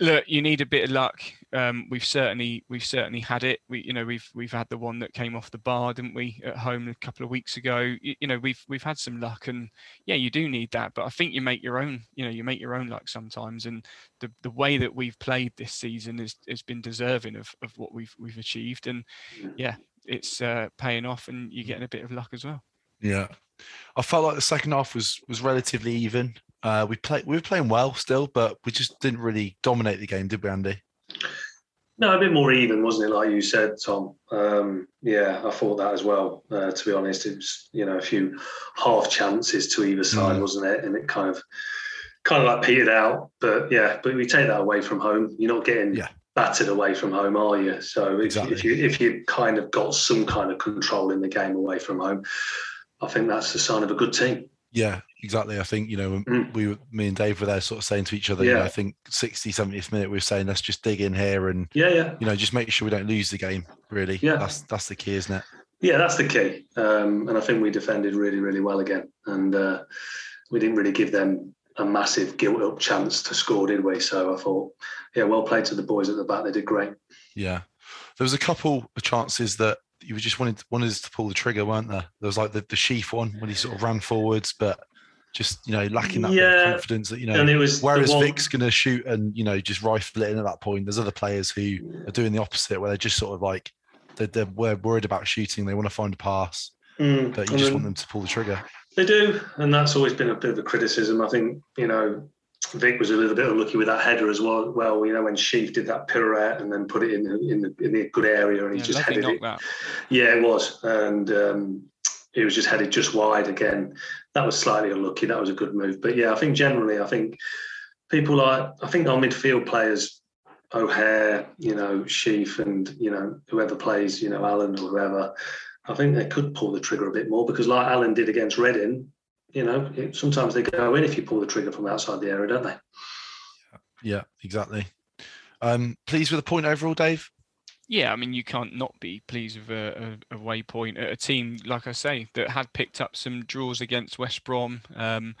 look, you need a bit of luck. Um, we've certainly we've certainly had it. We you know we've we've had the one that came off the bar, didn't we, at home a couple of weeks ago. You, you know we've we've had some luck, and yeah, you do need that. But I think you make your own. You know you make your own luck sometimes, and the the way that we've played this season has has been deserving of of what we've we've achieved, and yeah, it's uh, paying off, and you're getting a bit of luck as well. yeah, I felt like the second half was was relatively even. Uh, we played we were playing well still, but we just didn't really dominate the game, did we, Andy? No, a bit more even, wasn't it? Like you said, Tom. Um, yeah, I thought that as well. Uh, to be honest, it was you know a few half chances to either side, Mm. wasn't it? And it kind of kind of like petered out. But yeah, but we take that away from home. You're not getting Yeah. battered away from home, are you? So if, Exactly. if you if you kind of got some kind of control in the game away from home, I think that's the sign of a good team. Yeah, exactly. I think, you know, Mm. we were, me and Dave were there sort of saying to each other, you know, Yeah. I think 60, 70th minute, we were saying, let's just dig in here and, Yeah, yeah. you know, just make sure we don't lose the game, really. Yeah. That's that's the key, isn't it? Yeah, that's the key. Um, and I think we defended really, really well again. And uh, we didn't really give them a massive guilt up chance to score, did we? So I thought, yeah, well played to the boys at the back. They did great. Yeah. There was a couple of chances that you were just wanted wanted us to pull the trigger, weren't there? There was like the, the Sheaf one when he sort of ran forwards, but just, you know, lacking that bit of confidence that, you know, and it was the whereas one- Vic's going to shoot and, you know, just rifle it in at that point, there's other players who are doing the opposite where they're just sort of like, they're, they're worried about shooting. They want to find a pass, Mm, but you and just want them to pull the trigger. They do, and that's always been a bit of a criticism. I think you know Vic was a little bit unlucky with that header as well. Well, you know when Sheaf did that pirouette and then put it in the, in the in the good area, and he Yeah, just headed it. that. Yeah, it was, and um, it was just headed just wide again. That was slightly unlucky. That was a good move, but yeah, I think generally, I think people like I think our midfield players, O'Hare, you know, Sheaf, and you know whoever plays, you know, Allen or whoever. I think they could pull the trigger a bit more because, like Allen did against Reading, you know, it, sometimes they go in if you pull the trigger from outside the area, don't they? Yeah, exactly. Um, pleased with the point overall, Dave? Yeah, I mean, you can't not be pleased with a, a, a waypoint at a team, like I say, that had picked up some draws against West Brom, um,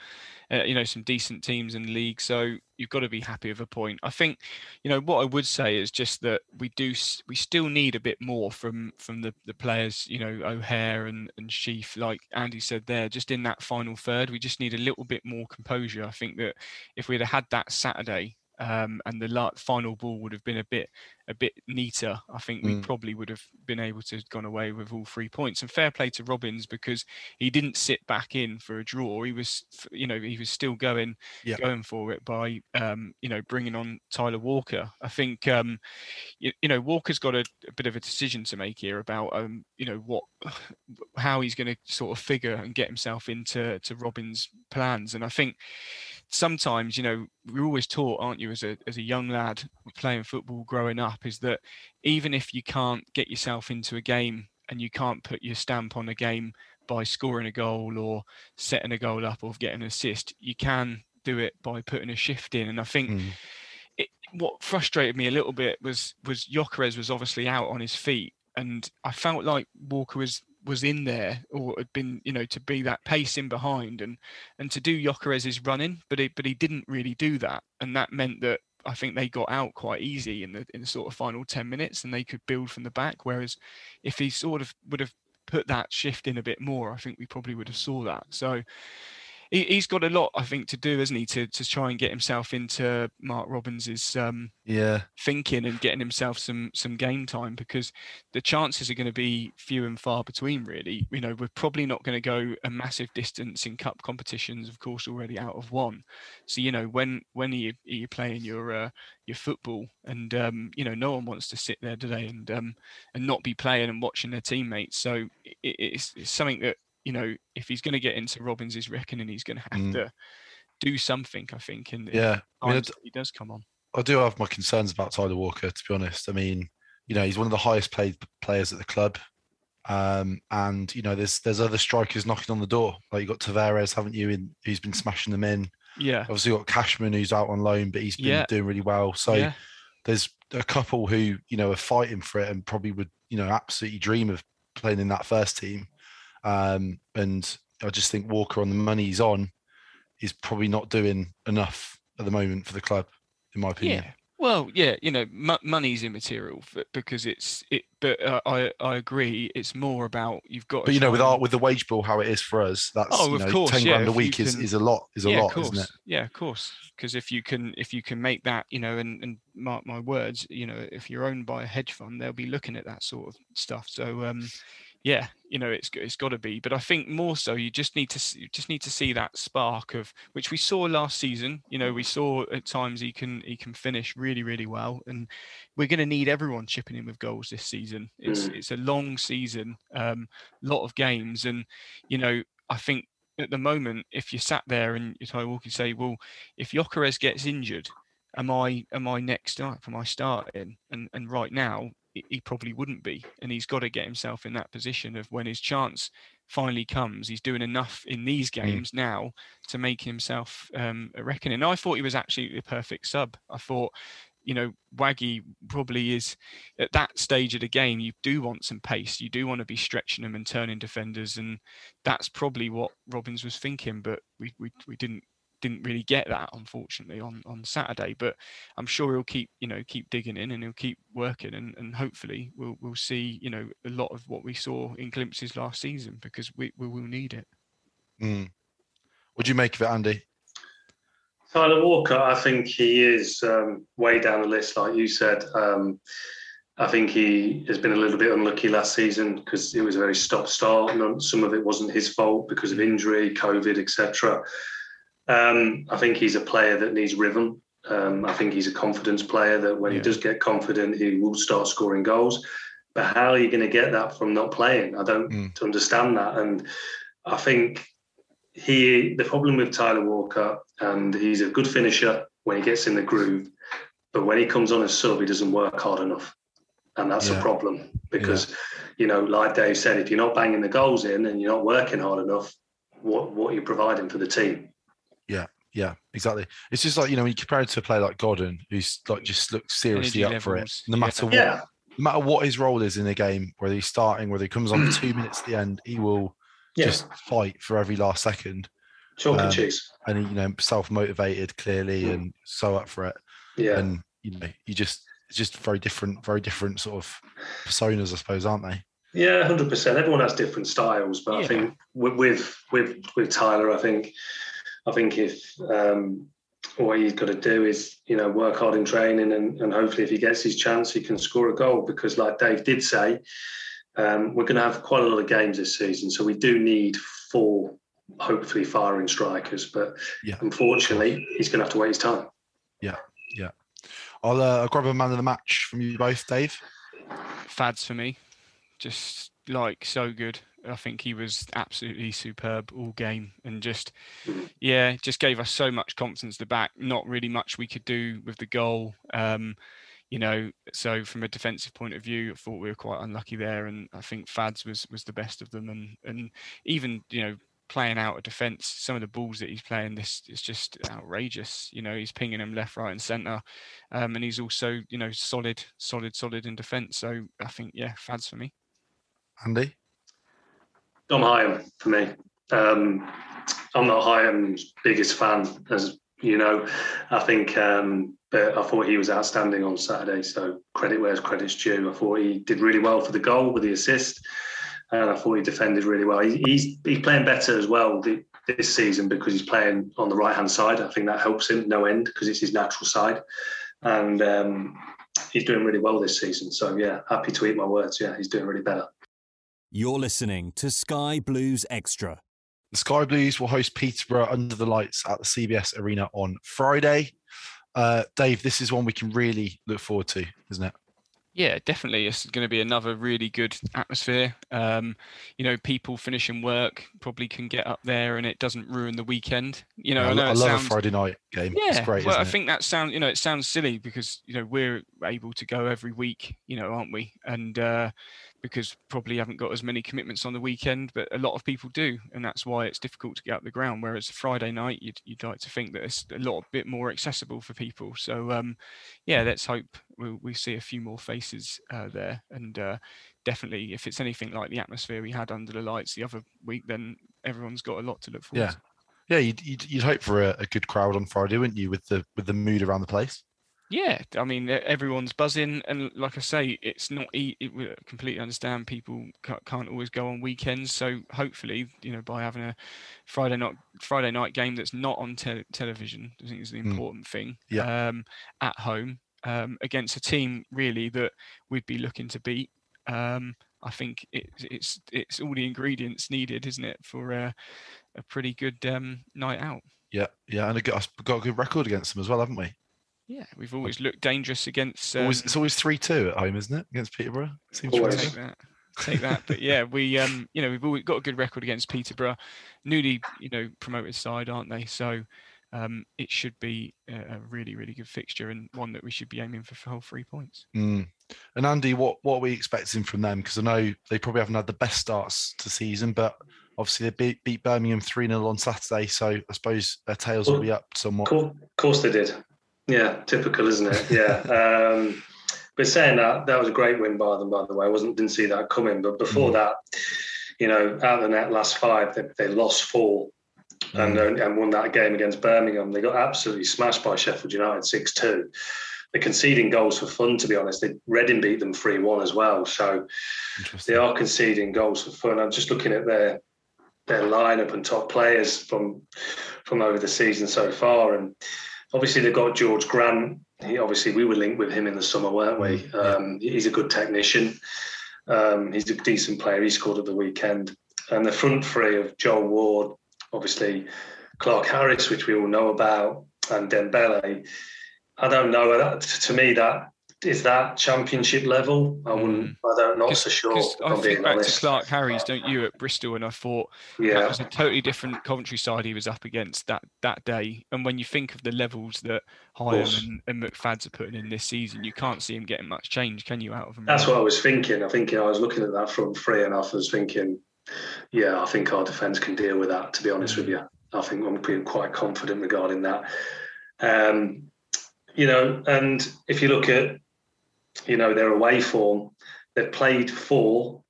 uh, you know, some decent teams in the league. So you've got to be happy with a point. I think, you know, what I would say is just that we do, we still need a bit more from from the, the players, you know, O'Hare and, and Sheaf, like Andy said there, just in that final third. We just need a little bit more composure. I think that if we'd have had that Saturday, um, and the la- final ball would have been a bit a bit neater. I think we Mm. probably would have been able to have gone away with all three points. And fair play to Robins because he didn't sit back in for a draw. He was, you know, he was still going Yeah. going for it by, um, you know, bringing on Tyler Walker. I think, um, you, you know, Walker's got a, a bit of a decision to make here about, um, you know, what [SIGHS] how he's going to sort of figure and get himself into to Robins' plans. And I think sometimes, you know, we're always taught, aren't you, as a as a young lad playing football growing up, is that even if you can't get yourself into a game and you can't put your stamp on a game by scoring a goal or setting a goal up or getting an assist. You can do it by putting a shift in, and I think. Mm. It, what frustrated me a little bit was was Gyökeres was obviously out on his feet, and I felt like Walker was was in there or had been, you know, to be that pace in behind and and to do Gyökeres's running, but he but he didn't really do that, and that meant that I think they got out quite easy in the in the sort of final ten minutes, and they could build from the back. Whereas if he sort of would have put that shift in a bit more, I think we probably would have saw that. So he, has got a lot, I think, to do, isn't he, to to try and get himself into Mark Robins's um, yeah thinking and getting himself some some game time because the chances are going to be few and far between. Really, you know, we're probably not going to go a massive distance in cup competitions, of course, already out of one. So you know, when when are you, are you playing your uh, your football, and um, you know, no one wants to sit there today and um, and not be playing and watching their teammates. So it, it's, it's something that you know, if he's going to get into Robins's reckoning, he's going to have mm. to do something. I think, and yeah, I mean, he does come on. I do have my concerns about Tyler Walker, to be honest. I mean, you know, he's one of the highest paid players at the club. Um, and you know, there's there's other strikers knocking on the door. Like you got Tavares, haven't you? In who's been smashing them in. Yeah. Obviously, got Cashman who's out on loan, but he's been yeah. doing really well. So yeah. there's a couple who you know are fighting for it and probably would you know absolutely dream of playing in that first team. Um, and I just think Walker on the money he's on is probably not doing enough at the moment for the club, in my opinion. Yeah. Well, yeah, you know, m- money's immaterial for, because it's it. But uh, I I agree. It's more about you've got. But you know, with our with the wage bill, how it is for us, that's oh, of know, course, ten yeah, grand a week is, is a lot. Is a yeah, lot, isn't it? Yeah, of course. Because if you can if you can make that, you know, and and mark my words, you know, if you're owned by a hedge fund, they'll be looking at that sort of stuff. So um, yeah, you know, it's it's got to be. But I think more so, you just need to you just need to see that spark of which we saw last season. You know, we saw at times he can he can finish really really well, and we're going to need everyone chipping in with goals this season. It's mm. it's a long season, a um, lot of games, and you know, I think at the moment, if you sat there and you Ty Walker say, well, if Gyökeres gets injured, am I am I next up? Am I starting? And and right now, he probably wouldn't be. And he's got to get himself in that position of when his chance finally comes, he's doing enough in these mm. games mm. now to make himself um, a reckoning. I thought he was actually the perfect sub. I thought, you know, Waggy probably is at that stage of the game. You do want some pace. You do want to be stretching them and turning defenders, and that's probably what Robins was thinking. But we we, we didn't didn't really get that unfortunately on on Saturday. But I'm sure he'll keep you know keep digging in and he'll keep working and, and hopefully we'll we'll see you know a lot of what we saw in glimpses last season because we we will need it. Mm. What do you make of it, Andy? Tyler Walker, I think he is um, way down the list, like you said. Um, I think he has been a little bit unlucky last season because it was a very stop-start, and some of it wasn't his fault because of injury, COVID, etc. Um, I think he's a player that needs rhythm. Um, I think he's a confidence player that when yeah. he does get confident, he will start scoring goals. But how are you going to get that from not playing? I don't mm. understand that. And I think he, the problem with Tyler Walker, and he's a good finisher when he gets in the groove, but when he comes on as sub, he doesn't work hard enough. And that's yeah. a problem because, yeah. you know, like Dave said, if you're not banging the goals in and you're not working hard enough, what, what are you providing for the team? Yeah, yeah, exactly. It's just like you know when you compare it to a player like Godden, who's like just looks seriously Energy up levels. for it, no matter yeah. what, no matter what his role is in the game, whether he's starting, whether he comes on for two [CLEARS THROAT] minutes at the end, he will yeah. just fight for every last second. Chalk um, and cheese. And you know, self motivated clearly, mm. and so up for it. Yeah. And you know, you just it's just very different, very different sort of personas, I suppose, aren't they? Yeah, hundred percent. Everyone has different styles, but yeah. I think with with with Tyler, I think I think if um, what he's got to do is, you know, work hard in training and, and hopefully if he gets his chance, he can score a goal. Because like Dave did say, um, we're going to have quite a lot of games this season. So we do need four, hopefully firing strikers. But yeah. unfortunately, he's going to have to wait his time. Yeah, yeah. I'll, uh, I'll grab a man of the match from you both, Dave. Fads for me. Just like so good. I think he was absolutely superb all game and just, yeah, just gave us so much confidence. The back, not really much we could do with the goal. Um, you know, so from a defensive point of view, I thought we were quite unlucky there, and I think Fads was was the best of them, and and even you know playing out a defence, some of the balls that he's playing, this is just outrageous. You know, he's pinging them left, right, and centre, um, and he's also you know solid, solid, solid in defence. So I think yeah, Fads for me. Andy, Dom Hyam for me. Um, I'm not Hyam's biggest fan, as you know. I think, um, but I thought he was outstanding on Saturday. So credit where's credit's due. I thought he did really well for the goal with the assist and I thought he defended really well. He, he's he's playing better as well this season because he's playing on the right hand side. I think that helps him no end because it's his natural side, and um, he's doing really well this season. So yeah, happy to eat my words. Yeah, he's doing really better. You're listening to Sky Blues Extra. The Sky Blues will host Peterborough under the lights at the CBS Arena on Friday. Uh, Dave, this is one we can really look forward to, isn't it? Yeah, definitely. It's going to be another really good atmosphere. Um, you know, people finishing work probably can get up there, and it doesn't ruin the weekend. You know, yeah, I, know I love sounds, a Friday night game. Yeah, it's great. Well, I it? think that sounds. You know, it sounds silly because you know we're able to go every week. You know, aren't we? And uh, because probably haven't got as many commitments on the weekend, but a lot of people do, and that's why it's difficult to get up the ground. Whereas Friday night, you'd, you'd like to think that it's a lot bit more accessible for people. So um, yeah, let's hope we, we see a few more faces uh, there, and uh, definitely if it's anything like the atmosphere we had under the lights the other week, then everyone's got a lot to look forward yeah. to. Yeah, you'd, you'd, you'd hope for a, a good crowd on Friday, wouldn't you, with the with the mood around the place? Yeah, I mean everyone's buzzing, and like I say, it's not. It, we completely understand people can't always go on weekends, so hopefully, you know, by having a Friday night Friday night game that's not on te- television, I think is the important mm. thing. Yeah. Um, at home um, against a team really that we'd be looking to beat. Um, I think it, it's it's all the ingredients needed, isn't it, for a, a pretty good um, night out. Yeah, yeah, and a got a good record against them as well, haven't we? Yeah, we've always looked dangerous against. Um, always, it's always three two at home, isn't it, against Peterborough? Seems always. Take that, take that. But yeah, we um, you know, we've always got a good record against Peterborough, newly you know promoted side, aren't they? So um, it should be a, a, really, really good fixture and one that we should be aiming for for whole three points. Mm. And Andy, what what are we expecting from them? Because I know they probably haven't had the best starts to season, but obviously they beat, beat Birmingham 3 0 on Saturday. So I suppose their tails well, will be up somewhat. Of course they did. Yeah, typical, isn't it? Yeah. [LAUGHS] um, but saying that, that was a great win by them, by the way. I wasn't didn't see that coming. But before mm. that, you know, out of the net last five, they, they lost four mm. and, and won that game against Birmingham. They got absolutely smashed by Sheffield United 6 2. They're conceding goals for fun, to be honest. They, Reading beat them 3 1 as well. So they are conceding goals for fun. I'm just looking at their their lineup and top players from from over the season so far. And obviously they've got Jorge Grant. He obviously we were linked with him in the summer, weren't we? Um, he's a good technician. Um, he's a decent player. He scored at the weekend. And the front three of Joel Ward, obviously Clarke-Harris, which we all know about, and Dembele. I don't know. That, To me, that is that championship level. I wouldn't. Mm. I don't not so sure. I think back honest. to Clarke-Harris, don't you, at Bristol, and I thought yeah. that was a totally different Coventry side he was up against that that day. And when you think of the levels that Hyam and, and McFads are putting in this season, you can't see him getting much change, can you? Out of him. That's what I was thinking. I think you know, I was looking at that front three, and I was thinking, yeah, I think our defence can deal with that. To be honest with you, I think I'm being quite confident regarding that. Um, you know, and if you look at you know, their away form. They've played four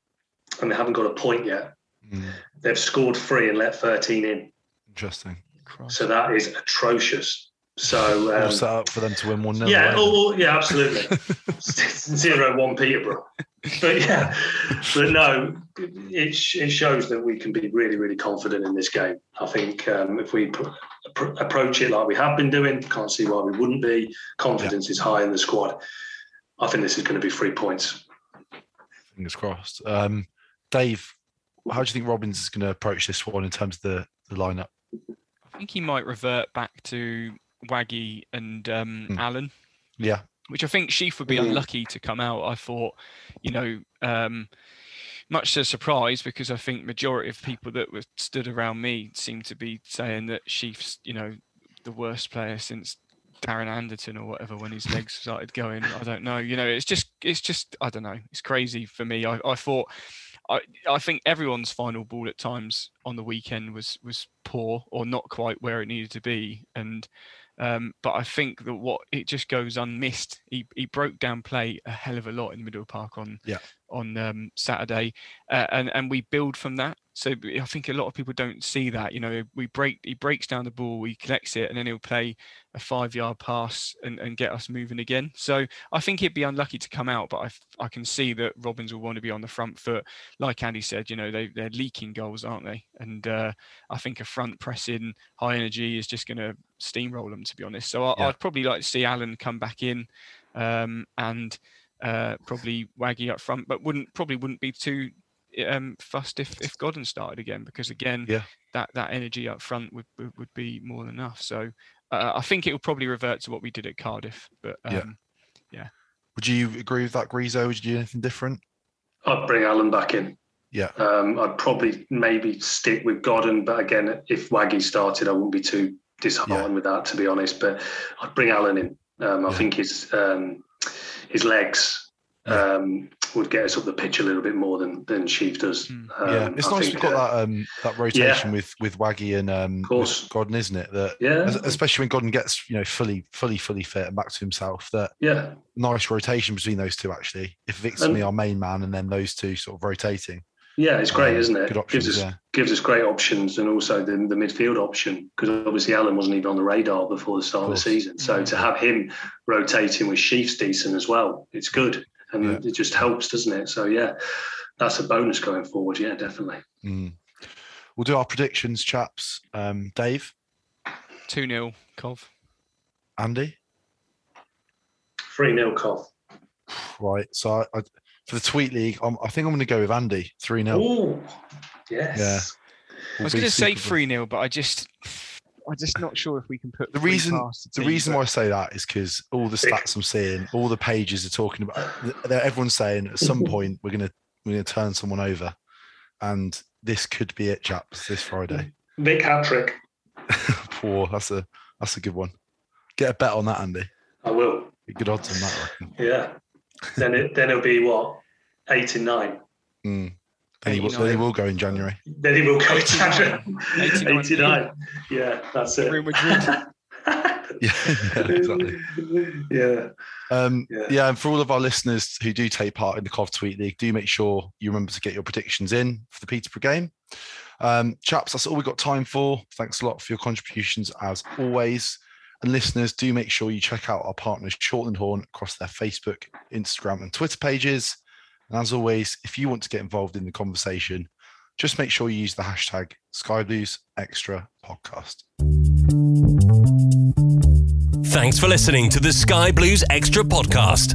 and they haven't got a point yet. Mm. They've scored three and let 13 in. Interesting. So that is atrocious. So um, set up for them to win one 0 Yeah, oh, yeah, absolutely. [LAUGHS] Zero one Peterborough. But yeah, but no, it, it shows that we can be really, really confident in this game. I think um, if we pr- pr- approach it like we have been doing, can't see why we wouldn't be. Confidence yeah. is high in the squad. I think this is going to be three points. Fingers crossed. Um, Dave, how do you think Robins is going to approach this one in terms of the, the lineup? I think he might revert back to Waggy and um, mm. Allen. Yeah. Which I think Sheaf would be mm. unlucky to come out. I thought, you know, um, much to surprise because I think majority of people that were stood around me seemed to be saying that Sheaf's, you know, the worst player since Darren Anderton or whatever when his legs started going. I don't know. You know, it's just it's just I don't know. It's crazy for me. I, I thought I I think everyone's final ball at times on the weekend was was poor or not quite where it needed to be. And um, but I think that what it just goes unmissed. He he broke down play a hell of a lot in the middle park on yeah. On um, Saturday, uh, and and we build from that. So I think a lot of people don't see that. You know, we break he breaks down the ball, he collects it, and then he'll play a five yard pass and, and get us moving again. So I think he'd be unlucky to come out, but I, I can see that Robins will want to be on the front foot. Like Andy said, you know, they, they're leaking goals, aren't they? And uh, I think a front pressing, high energy is just going to steamroll them, to be honest. So I, Yeah. I'd probably like to see Allen come back in um, and uh, probably Waggy up front, but wouldn't probably wouldn't be too um, fussed if if Godden started again because again Yeah. that that energy up front would would, would be more than enough. So uh, I think it will probably revert to what we did at Cardiff. But um, Yeah. yeah, Would you agree with that, Grizo? Would you do anything different? I'd bring Allen back in. Yeah. Um, I'd probably maybe stick with Godden, but again, if Waggy started, I wouldn't be too disheartened with that, to be honest. But I'd bring Allen in. Um, I think his um, his legs um, would get us up the pitch a little bit more than than Sheaf does. Um, yeah, it's I nice think, we've got uh, that um, that rotation with with Waggy and um, course. with Godden, isn't it? That Yeah. especially when Godden gets you know fully fully fully fit and back to himself. That Yeah. nice rotation between those two actually. If Vic's And- me our main man, and then those two sort of rotating. Yeah, it's great, Um, isn't it? good options, gives us yeah. gives us great options, and also the, the midfield option because obviously Allen wasn't even on the radar before the start of, the season. So to have him rotating with Sheaf's decent as well, it's good, and it just helps, doesn't it? So yeah, that's a bonus going forward. Yeah, definitely. Mm. We'll do our predictions, chaps. Um, Dave, two 0 Cov. Andy, Three 0 Cov. right? So I, I, for the tweet league, I'm, I think I'm going to go with Andy three 0 Ooh, yes. Yeah. I was going to say three 0 but I just I'm just not sure if we can put The reason past the reason why I say that is because all the stats I'm seeing, all the pages are talking about. they're- Everyone's saying at some [LAUGHS] point we're gonna we're gonna turn someone over, and this could be it, chaps. This Friday. Vic hat trick. Poor. That's a that's a good one. Get a bet on that, Andy. I will. Get Good odds on that. I reckon. Yeah. Then it then it'll be what eight and nine. Mm. Then he, will, then he will go in January. Then he will go 89. [LAUGHS] 89. 89. Yeah, that's it. Real Madrid. [LAUGHS] Yeah, yeah, [LAUGHS] exactly. Yeah. Um, Yeah. yeah. and for all of our listeners who do take part in the Cov Tweet League, do make sure you remember to get your predictions in for the Peterborough game. Um, chaps, that's all we've got time for. Thanks a lot for your contributions as always. And listeners, do make sure you check out our partners, Shortland Horne, across their Facebook, Instagram, and Twitter pages. And as always, if you want to get involved in the conversation, just make sure you use the hashtag Skyblues Extra Podcast. Thanks for listening to the Sky Blues Extra podcast.